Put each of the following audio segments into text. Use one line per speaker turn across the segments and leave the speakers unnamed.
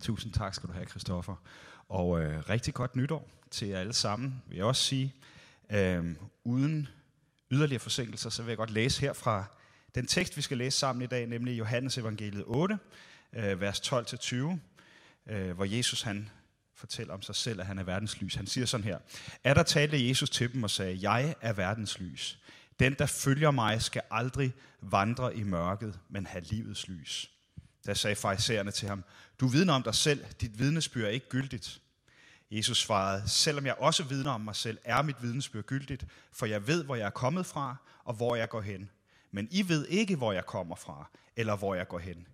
Tusind tak skal du have, Christoffer. Og øh, rigtig godt nytår til jer alle sammen, vil jeg også sige. Øh, uden yderligere forsinkelser, så vil jeg godt læse her fra den tekst, vi skal læse sammen i dag, nemlig Johannes evangeliet 8, øh, vers 12-20, øh, hvor Jesus han fortæller om sig selv, at han er verdens lys. Han siger sådan her, er der talte Jesus til dem og sagde, jeg er verdens lys. Den, der følger mig, skal aldrig vandre i mørket, men have livets lys. Da sagde farisæerne til ham, du vidner om dig selv, dit vidnesbyrd er ikke gyldigt. Jesus svarede, selvom jeg også vidner om mig selv, er mit vidnesbyrd gyldigt, for jeg ved, hvor jeg er kommet fra, og hvor jeg går hen. Men I ved ikke, hvor jeg kommer fra, eller hvor jeg går hen.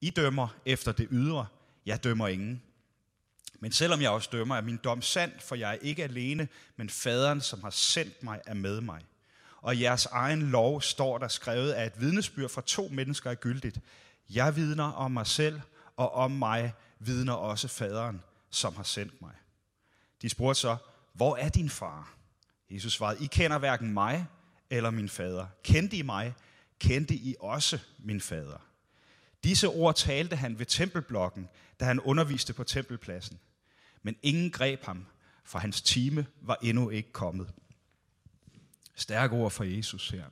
I dømmer efter det ydre, jeg dømmer ingen. Men selvom jeg også dømmer, er min dom sand, for jeg er ikke alene, men faderen, som har sendt mig, er med mig. Og i jeres egen lov står der skrevet, at et vidnesbyrd fra to mennesker er gyldigt. Jeg vidner om mig selv, og om mig vidner også faderen, som har sendt mig. De spurgte så, hvor er din far? Jesus svarede, I kender hverken mig eller min fader. Kendte I mig, kendte I også min fader. Disse ord talte han ved tempelblokken, da han underviste på tempelpladsen. Men ingen greb ham, for hans time var endnu ikke kommet. Stærke ord fra Jesus her.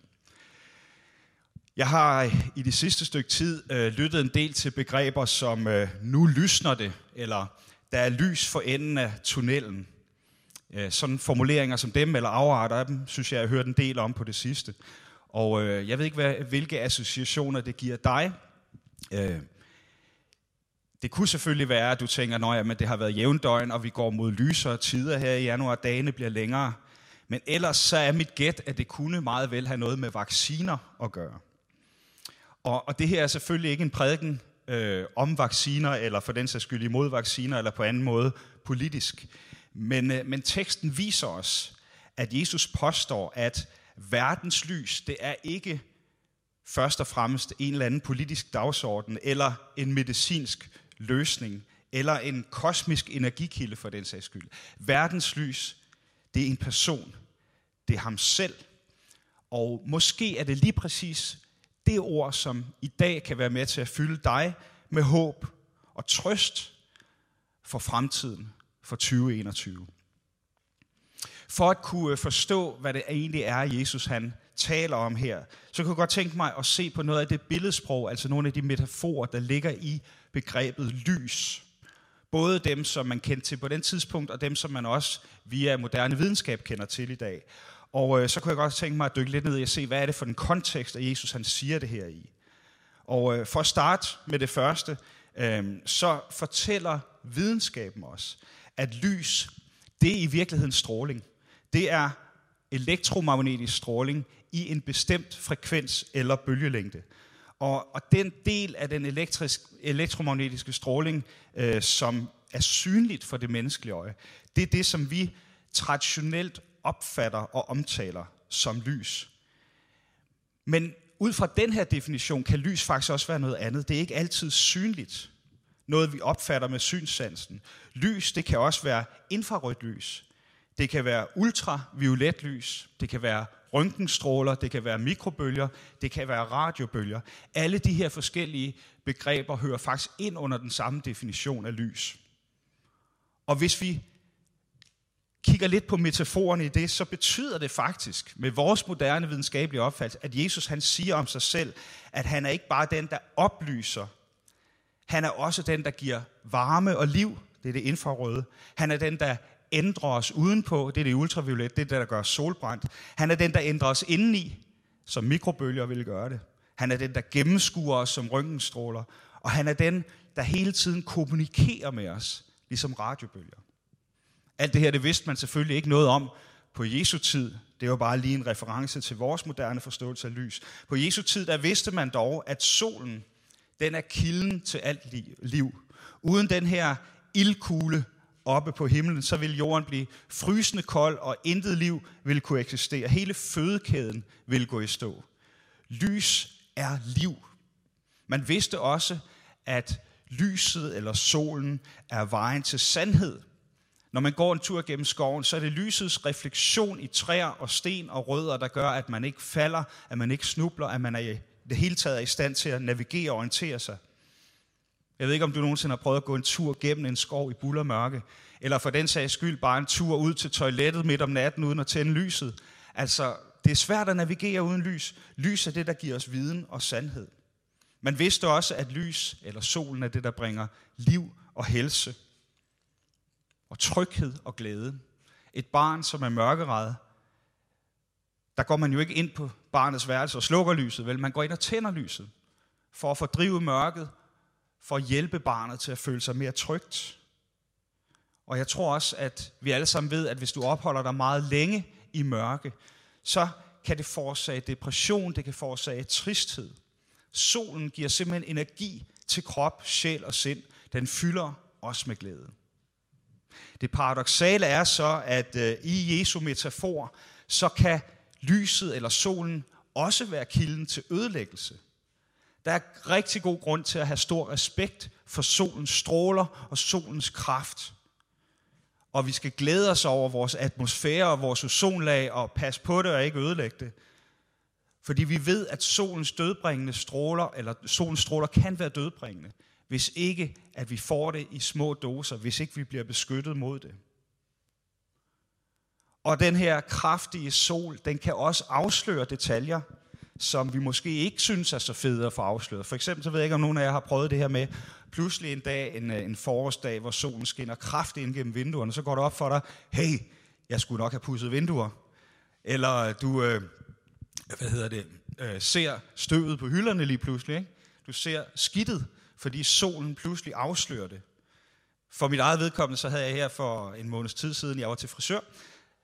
Jeg har øh, i det sidste stykke tid øh, lyttet en del til begreber som øh, nu lysner det, eller der er lys for enden af tunnelen. Øh, sådan formuleringer som dem, eller afarter af dem, synes jeg, jeg har hørt en del om på det sidste. Og øh, jeg ved ikke, hvad, hvilke associationer det giver dig. Øh, det kunne selvfølgelig være, at du tænker, at det har været jævndøgn, og vi går mod lysere tider her i januar, dagene bliver længere. Men ellers så er mit gæt, at det kunne meget vel have noget med vacciner at gøre. Og, og det her er selvfølgelig ikke en prædiken øh, om vacciner, eller for den sags skyld imod vacciner, eller på anden måde politisk. Men, øh, men teksten viser os, at Jesus påstår, at verdens lys, det er ikke først og fremmest en eller anden politisk dagsorden, eller en medicinsk løsning, eller en kosmisk energikilde for den sags skyld. Verdens lys, det er en person. Det er ham selv. Og måske er det lige præcis det ord, som i dag kan være med til at fylde dig med håb og trøst for fremtiden, for 2021. For at kunne forstå, hvad det egentlig er, Jesus han taler om her, så kunne jeg godt tænke mig at se på noget af det billedsprog, altså nogle af de metaforer, der ligger i begrebet lys. Både dem, som man kendte til på den tidspunkt, og dem, som man også via moderne videnskab kender til i dag. Og øh, så kunne jeg godt tænke mig at dykke lidt ned i at se, hvad er det for en kontekst, at Jesus han siger det her i. Og øh, for at starte med det første, øh, så fortæller videnskaben os, at lys, det er i virkeligheden stråling. Det er elektromagnetisk stråling i en bestemt frekvens eller bølgelængde. Og, og den del af den elektrisk, elektromagnetiske stråling, øh, som er synligt for det menneskelige øje, det er det, som vi traditionelt opfatter og omtaler som lys. Men ud fra den her definition kan lys faktisk også være noget andet. Det er ikke altid synligt. Noget vi opfatter med synssansen. Lys, det kan også være infrarødt lys. Det kan være ultraviolet lys. Det kan være røntgenstråler, det kan være mikrobølger, det kan være radiobølger. Alle de her forskellige begreber hører faktisk ind under den samme definition af lys. Og hvis vi kigger lidt på metaforerne i det, så betyder det faktisk, med vores moderne videnskabelige opfattelse, at Jesus han siger om sig selv, at han er ikke bare den, der oplyser, han er også den, der giver varme og liv, det er det infrarøde. Han er den, der ændrer os udenpå, det er det ultraviolet, det er det, der gør os solbrændt. Han er den, der ændrer os indeni, som mikrobølger vil gøre det. Han er den, der gennemskuer os som røntgenstråler. Og han er den, der hele tiden kommunikerer med os, ligesom radiobølger. Alt det her, det vidste man selvfølgelig ikke noget om på Jesu tid. Det var bare lige en reference til vores moderne forståelse af lys. På Jesu tid, der vidste man dog, at solen, den er kilden til alt liv. Uden den her ildkugle oppe på himlen, så vil jorden blive frysende kold, og intet liv vil kunne eksistere. Hele fødekæden vil gå i stå. Lys er liv. Man vidste også, at lyset eller solen er vejen til sandhed. Når man går en tur gennem skoven, så er det lysets refleksion i træer og sten og rødder, der gør, at man ikke falder, at man ikke snubler, at man er i det hele taget er i stand til at navigere og orientere sig. Jeg ved ikke, om du nogensinde har prøvet at gå en tur gennem en skov i bullermørke, eller for den sags skyld bare en tur ud til toilettet midt om natten uden at tænde lyset. Altså, det er svært at navigere uden lys. Lys er det, der giver os viden og sandhed. Man vidste også, at lys, eller solen, er det, der bringer liv og helse, og tryghed og glæde. Et barn, som er mørkeret, der går man jo ikke ind på barnets værelse og slukker lyset, vel? Man går ind og tænder lyset for at fordrive mørket, for at hjælpe barnet til at føle sig mere trygt. Og jeg tror også, at vi alle sammen ved, at hvis du opholder dig meget længe i mørke, så kan det forårsage depression, det kan forårsage tristhed. Solen giver simpelthen energi til krop, sjæl og sind. Den fylder os med glæde. Det paradoxale er så, at øh, i Jesu metafor, så kan lyset eller solen også være kilden til ødelæggelse. Der er rigtig god grund til at have stor respekt for solens stråler og solens kraft. Og vi skal glæde os over vores atmosfære og vores ozonlag og passe på det og ikke ødelægge det. Fordi vi ved, at solens dødbringende stråler, eller solens stråler kan være dødbringende, hvis ikke at vi får det i små doser, hvis ikke vi bliver beskyttet mod det. Og den her kraftige sol, den kan også afsløre detaljer, som vi måske ikke synes er så fede at få afsløret. For eksempel så ved jeg ikke, om nogen af jer har prøvet det her med, pludselig en dag, en, øh, en forårsdag, hvor solen skinner kraftigt ind gennem vinduerne, så går det op for dig, hey, jeg skulle nok have pudset vinduer. Eller du, øh, hvad hedder det, øh, ser støvet på hylderne lige pludselig. Ikke? Du ser skidtet, fordi solen pludselig afslører det. For mit eget vedkommende, så havde jeg her for en måneds tid siden, jeg var til frisør,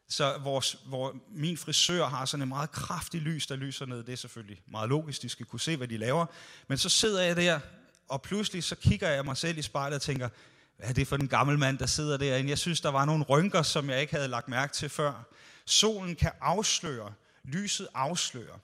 så vores, hvor min frisør har sådan en meget kraftig lys, der lyser ned. Det er selvfølgelig meget logisk, de skal kunne se, hvad de laver. Men så sidder jeg der, og pludselig så kigger jeg mig selv i spejlet og tænker, hvad er det for en gammel mand, der sidder derinde? Jeg synes, der var nogle rynker, som jeg ikke havde lagt mærke til før. Solen kan afsløre, lyset afslører.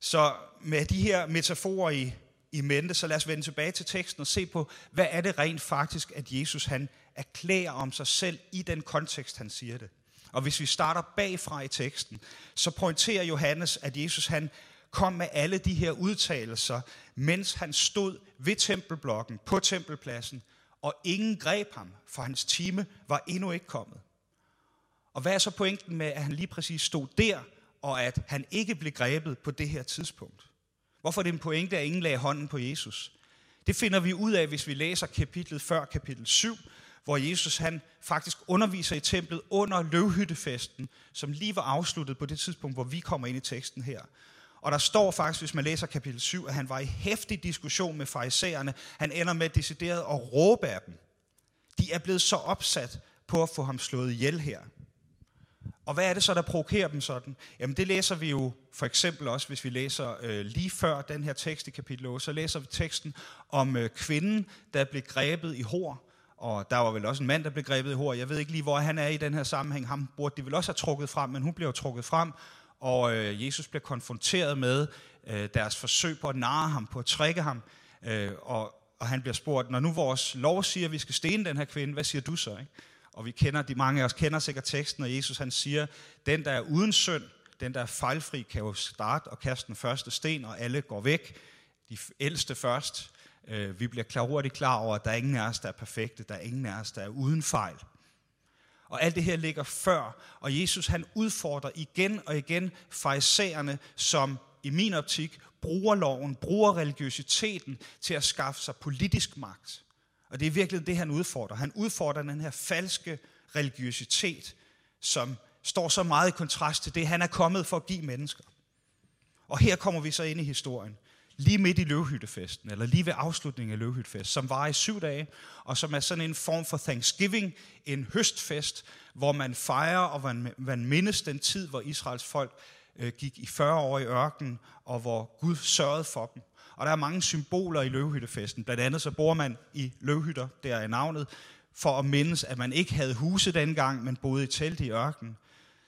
Så med de her metaforer i, i mente, så lad os vende tilbage til teksten og se på, hvad er det rent faktisk, at Jesus han erklærer om sig selv i den kontekst, han siger det. Og hvis vi starter bagfra i teksten, så pointerer Johannes, at Jesus han kom med alle de her udtalelser, mens han stod ved tempelblokken på tempelpladsen, og ingen greb ham, for hans time var endnu ikke kommet. Og hvad er så pointen med, at han lige præcis stod der, og at han ikke blev grebet på det her tidspunkt? Hvorfor er det en pointe, at ingen lagde hånden på Jesus? Det finder vi ud af, hvis vi læser kapitlet før kapitel 7, hvor Jesus han faktisk underviser i templet under løvhyttefesten, som lige var afsluttet på det tidspunkt, hvor vi kommer ind i teksten her. Og der står faktisk, hvis man læser kapitel 7, at han var i hæftig diskussion med farisæerne. Han ender med decideret at råbe af dem. De er blevet så opsat på at få ham slået ihjel her. Og hvad er det så, der provokerer dem sådan? Jamen det læser vi jo for eksempel også, hvis vi læser øh, lige før den her tekst i kapitel 8, så læser vi teksten om øh, kvinden, der blev grebet i hår. Og der var vel også en mand, der blev grebet i hår. Jeg ved ikke lige, hvor han er i den her sammenhæng. Ham burde de vel også have trukket frem, men hun blev trukket frem. Og øh, Jesus blev konfronteret med øh, deres forsøg på at narre ham, på at trække ham. Øh, og, og han bliver spurgt, når nu vores lov siger, at vi skal stene den her kvinde, hvad siger du så? Ikke? Og vi kender, de mange af os kender sikkert teksten, og Jesus han siger, den der er uden synd, den der er fejlfri, kan jo starte og kaste den første sten, og alle går væk. De ældste først. Øh, vi bliver klar, hurtigt klar over, at der er ingen af os, der er perfekte. Der er ingen af os, der er uden fejl. Og alt det her ligger før. Og Jesus han udfordrer igen og igen farisæerne, som i min optik bruger loven, bruger religiøsiteten til at skaffe sig politisk magt. Og det er virkelig det, han udfordrer. Han udfordrer den her falske religiøsitet, som står så meget i kontrast til det, han er kommet for at give mennesker. Og her kommer vi så ind i historien. Lige midt i løvhyttefesten, eller lige ved afslutningen af løvhyttefest, som var i syv dage, og som er sådan en form for Thanksgiving, en høstfest, hvor man fejrer og man, man mindes den tid, hvor Israels folk øh, gik i 40 år i ørkenen, og hvor Gud sørgede for dem. Og der er mange symboler i løvhyttefesten. Blandt andet så bor man i løvhytter, der er navnet, for at mindes, at man ikke havde huse dengang, men boede i telt i ørkenen.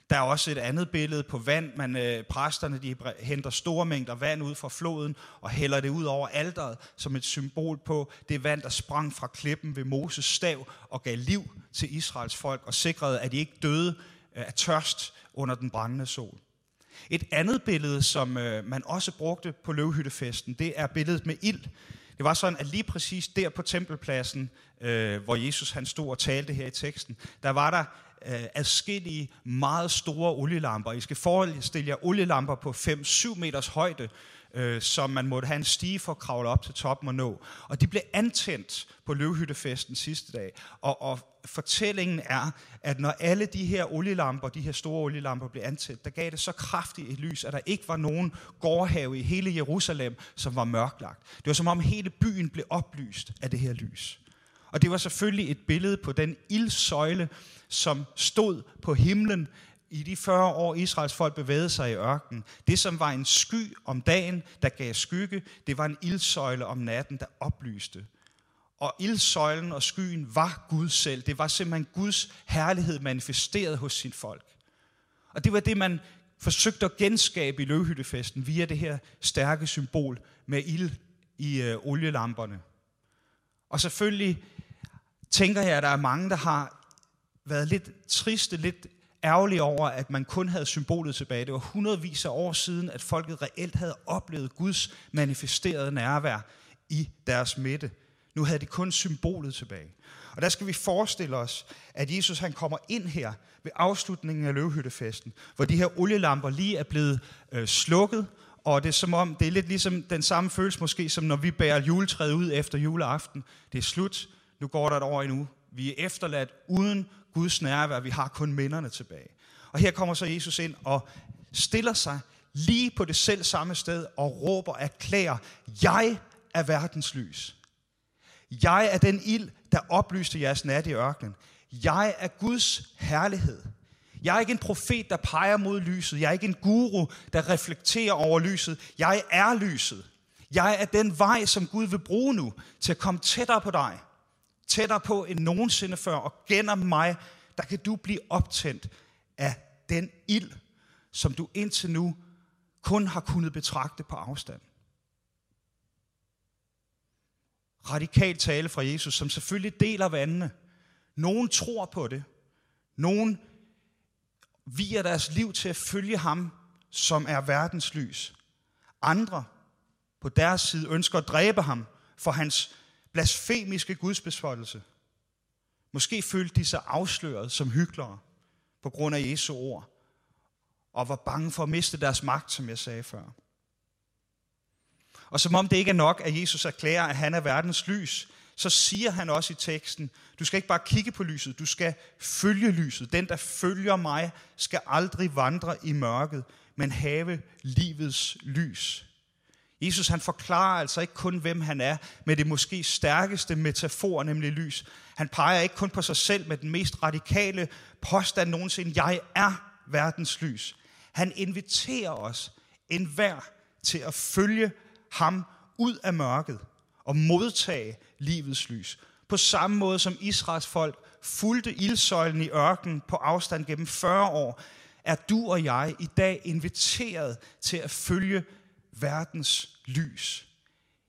Der er også et andet billede på vand. Man, øh, præsterne de henter store mængder vand ud fra floden og hælder det ud over alderet som et symbol på det vand, der sprang fra klippen ved Moses stav og gav liv til Israels folk og sikrede, at de ikke døde øh, af tørst under den brændende sol. Et andet billede, som øh, man også brugte på løvhyttefesten, det er billedet med ild. Det var sådan, at lige præcis der på tempelpladsen, øh, hvor Jesus han stod og talte her i teksten, der var der øh, adskillige meget store olielamper. I skal forestille jer olielamper på 5-7 meters højde, øh, som man måtte have en stige for at kravle op til toppen og nå. Og de blev antændt på løvhyttefesten sidste dag. Og, og fortællingen er, at når alle de her olielamper, de her store olielamper blev antændt, der gav det så kraftigt et lys, at der ikke var nogen gårdhave i hele Jerusalem, som var mørklagt. Det var som om hele byen blev oplyst af det her lys. Og det var selvfølgelig et billede på den ildsøjle, som stod på himlen i de 40 år, Israels folk bevægede sig i ørkenen. Det, som var en sky om dagen, der gav skygge, det var en ildsøjle om natten, der oplyste. Og ildsøjlen og skyen var Gud selv. Det var simpelthen Guds herlighed manifesteret hos sit folk. Og det var det, man forsøgte at genskabe i løvhyttefesten via det her stærke symbol med ild i øh, olielamperne. Og selvfølgelig tænker jeg, at der er mange, der har været lidt triste, lidt ærgerlige over, at man kun havde symbolet tilbage. Det var hundredvis af år siden, at folket reelt havde oplevet Guds manifesterede nærvær i deres midte. Nu havde de kun symbolet tilbage. Og der skal vi forestille os, at Jesus han kommer ind her ved afslutningen af løvhyttefesten, hvor de her olielamper lige er blevet øh, slukket, og det er som om, det er lidt ligesom den samme følelse måske, som når vi bærer juletræet ud efter juleaften. Det er slut, nu går der et år endnu. Vi er efterladt uden Guds nærvær, vi har kun minderne tilbage. Og her kommer så Jesus ind og stiller sig lige på det selv samme sted og råber og erklærer, jeg er verdens lys. Jeg er den ild, der oplyste jeres nat i ørkenen. Jeg er Guds herlighed. Jeg er ikke en profet, der peger mod lyset. Jeg er ikke en guru, der reflekterer over lyset. Jeg er lyset. Jeg er den vej, som Gud vil bruge nu til at komme tættere på dig tættere på end nogensinde før, og gennem mig, der kan du blive optændt af den ild, som du indtil nu kun har kunnet betragte på afstand. Radikal tale fra Jesus, som selvfølgelig deler vandene. Nogen tror på det. Nogen viger deres liv til at følge ham, som er verdens lys. Andre på deres side ønsker at dræbe ham for hans blasfemiske gudsbesvoldelse. Måske følte de sig afsløret som hyklere på grund af Jesu ord, og var bange for at miste deres magt, som jeg sagde før. Og som om det ikke er nok, at Jesus erklærer, at han er verdens lys, så siger han også i teksten, du skal ikke bare kigge på lyset, du skal følge lyset. Den, der følger mig, skal aldrig vandre i mørket, men have livets lys. Jesus han forklarer altså ikke kun, hvem han er, med det måske stærkeste metafor, nemlig lys. Han peger ikke kun på sig selv med den mest radikale påstand nogensinde, jeg er verdens lys. Han inviterer os enhver til at følge ham ud af mørket og modtage livets lys. På samme måde som Israels folk fulgte ildsøjlen i ørkenen på afstand gennem 40 år, er du og jeg i dag inviteret til at følge verdens lys.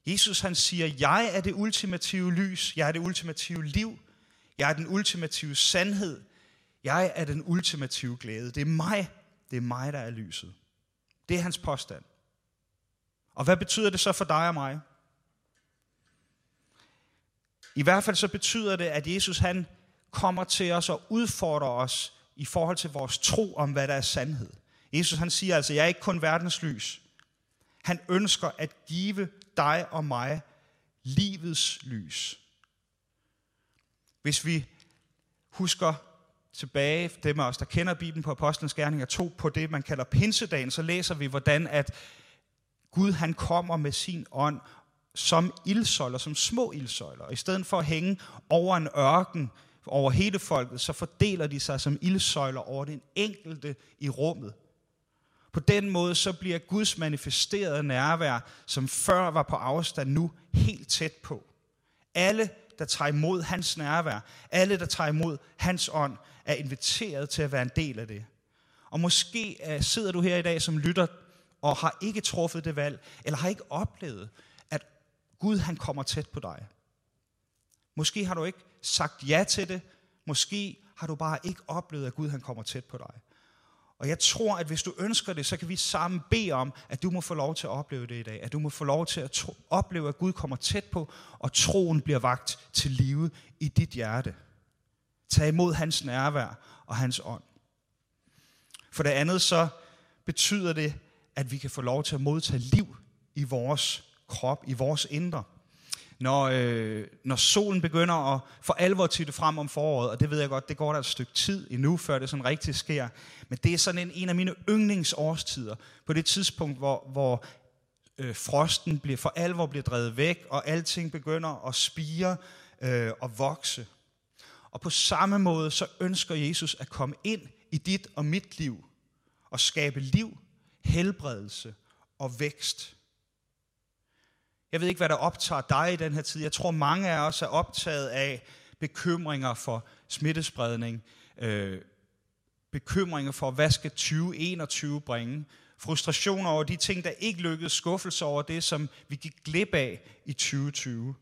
Jesus han siger, jeg er det ultimative lys, jeg er det ultimative liv, jeg er den ultimative sandhed, jeg er den ultimative glæde. Det er mig, det er mig, der er lyset. Det er hans påstand. Og hvad betyder det så for dig og mig? I hvert fald så betyder det, at Jesus han kommer til os og udfordrer os i forhold til vores tro om, hvad der er sandhed. Jesus han siger altså, jeg er ikke kun verdens lys. Han ønsker at give dig og mig livets lys. Hvis vi husker tilbage, dem af os, der kender Bibelen på Apostlenes Gerninger 2, på det, man kalder pinsedagen, så læser vi, hvordan at Gud han kommer med sin ånd som ildsøjler, som små ildsøjler. I stedet for at hænge over en ørken, over hele folket, så fordeler de sig som ildsøjler over den enkelte i rummet. På den måde så bliver Guds manifesterede nærvær, som før var på afstand, nu helt tæt på. Alle, der tager imod hans nærvær, alle, der tager imod hans ånd, er inviteret til at være en del af det. Og måske øh, sidder du her i dag som lytter og har ikke truffet det valg, eller har ikke oplevet, at Gud han kommer tæt på dig. Måske har du ikke sagt ja til det, måske har du bare ikke oplevet, at Gud han kommer tæt på dig. Og jeg tror, at hvis du ønsker det, så kan vi sammen bede om, at du må få lov til at opleve det i dag. At du må få lov til at tro, opleve, at Gud kommer tæt på, og troen bliver vagt til live i dit hjerte. Tag imod hans nærvær og hans ånd. For det andet så betyder det, at vi kan få lov til at modtage liv i vores krop, i vores indre når, øh, når solen begynder at for alvor titte frem om foråret, og det ved jeg godt, det går der et stykke tid endnu, før det sådan rigtigt sker, men det er sådan en, en af mine yndlingsårstider, på det tidspunkt, hvor, hvor øh, frosten bliver, for alvor bliver drevet væk, og alting begynder at spire øh, og vokse. Og på samme måde, så ønsker Jesus at komme ind i dit og mit liv, og skabe liv, helbredelse og vækst. Jeg ved ikke, hvad der optager dig i den her tid. Jeg tror, mange af os er optaget af bekymringer for smittespredning, øh, bekymringer for, hvad skal 2021 bringe, frustrationer over de ting, der ikke lykkedes, skuffelse over det, som vi gik glip af i 2020.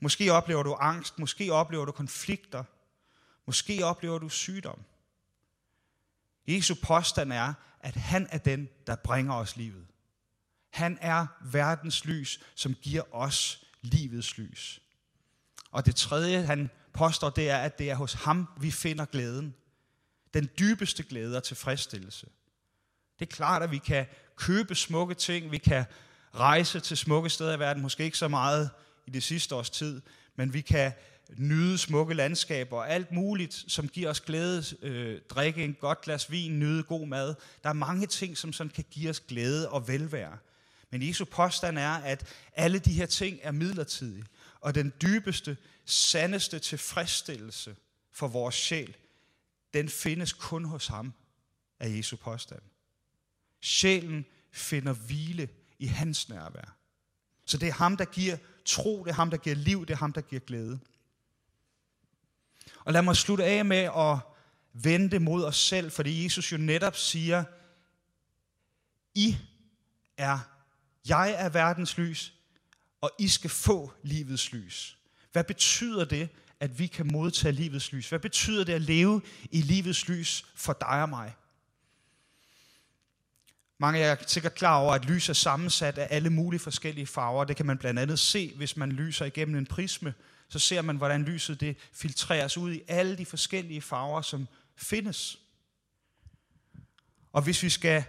Måske oplever du angst, måske oplever du konflikter, måske oplever du sygdom. Jesu påstand er, at han er den, der bringer os livet. Han er verdens lys, som giver os livets lys. Og det tredje, han påstår, det er, at det er hos ham, vi finder glæden. Den dybeste glæde og tilfredsstillelse. Det er klart, at vi kan købe smukke ting, vi kan rejse til smukke steder i verden, måske ikke så meget i det sidste års tid, men vi kan nyde smukke landskaber og alt muligt, som giver os glæde, øh, drikke en godt glas vin, nyde god mad. Der er mange ting, som sådan kan give os glæde og velvære. Men Jesu påstand er, at alle de her ting er midlertidige. Og den dybeste, sandeste tilfredsstillelse for vores sjæl, den findes kun hos ham, er Jesu påstand. Sjælen finder hvile i hans nærvær. Så det er ham, der giver tro, det er ham, der giver liv, det er ham, der giver glæde. Og lad mig slutte af med at vende mod os selv, fordi Jesus jo netop siger, I er jeg er verdens lys, og I skal få livets lys. Hvad betyder det, at vi kan modtage livets lys? Hvad betyder det at leve i livets lys for dig og mig? Mange af jer er sikkert klar over, at lys er sammensat af alle mulige forskellige farver. Det kan man blandt andet se, hvis man lyser igennem en prisme. Så ser man, hvordan lyset det filtreres ud i alle de forskellige farver, som findes. Og hvis vi skal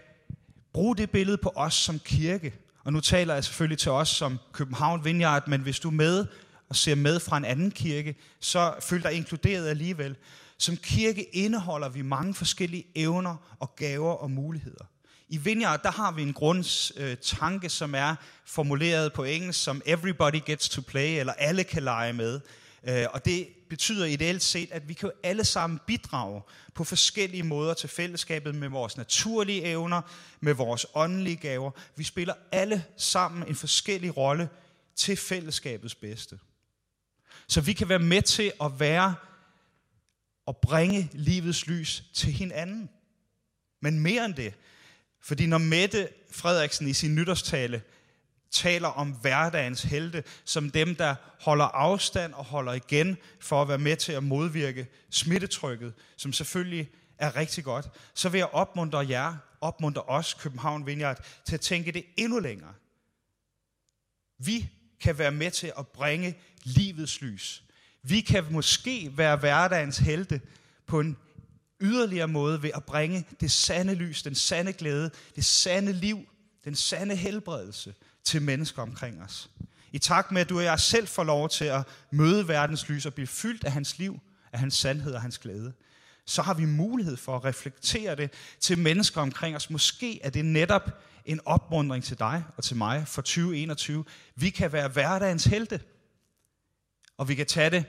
bruge det billede på os som kirke, og nu taler jeg selvfølgelig til os som København Vineyard, men hvis du er med og ser med fra en anden kirke, så føl dig inkluderet alligevel. Som kirke indeholder vi mange forskellige evner og gaver og muligheder. I Vineyard, der har vi en grundtanke, som er formuleret på engelsk som everybody gets to play, eller alle kan lege med. Øh, og det betyder ideelt set, at vi kan jo alle sammen bidrage på forskellige måder til fællesskabet med vores naturlige evner, med vores åndelige gaver. Vi spiller alle sammen en forskellig rolle til fællesskabets bedste. Så vi kan være med til at være og bringe livets lys til hinanden. Men mere end det, fordi når Mette Frederiksen i sin nytårstale taler om hverdagens helte, som dem, der holder afstand og holder igen for at være med til at modvirke smittetrykket, som selvfølgelig er rigtig godt, så vil jeg opmuntre jer, opmuntre os, København Vineyard, til at tænke det endnu længere. Vi kan være med til at bringe livets lys. Vi kan måske være hverdagens helte på en yderligere måde ved at bringe det sande lys, den sande glæde, det sande liv, den sande helbredelse, til mennesker omkring os. I takt med, at du og jeg selv får lov til at møde verdens lys og blive fyldt af hans liv, af hans sandhed og hans glæde, så har vi mulighed for at reflektere det til mennesker omkring os. Måske er det netop en opmundring til dig og til mig for 2021. Vi kan være hverdagens helte, og vi kan tage det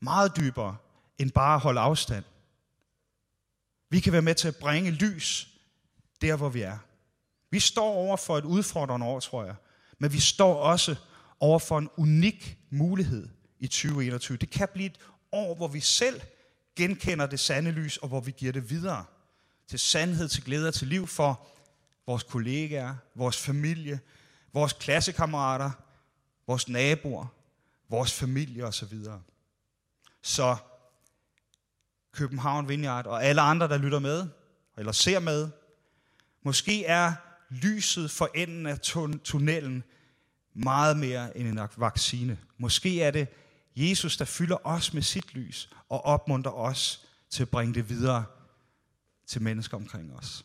meget dybere end bare at holde afstand. Vi kan være med til at bringe lys der, hvor vi er. Vi står over for et udfordrende år, tror jeg. Men vi står også over for en unik mulighed i 2021. Det kan blive et år, hvor vi selv genkender det sande lys, og hvor vi giver det videre til sandhed, til glæde og til liv for vores kollegaer, vores familie, vores klassekammerater, vores naboer, vores familie osv. Så København Vineyard og alle andre, der lytter med, eller ser med. Måske er lyset for enden af tunnelen meget mere end en vaccine. Måske er det Jesus, der fylder os med sit lys og opmuntrer os til at bringe det videre til mennesker omkring os.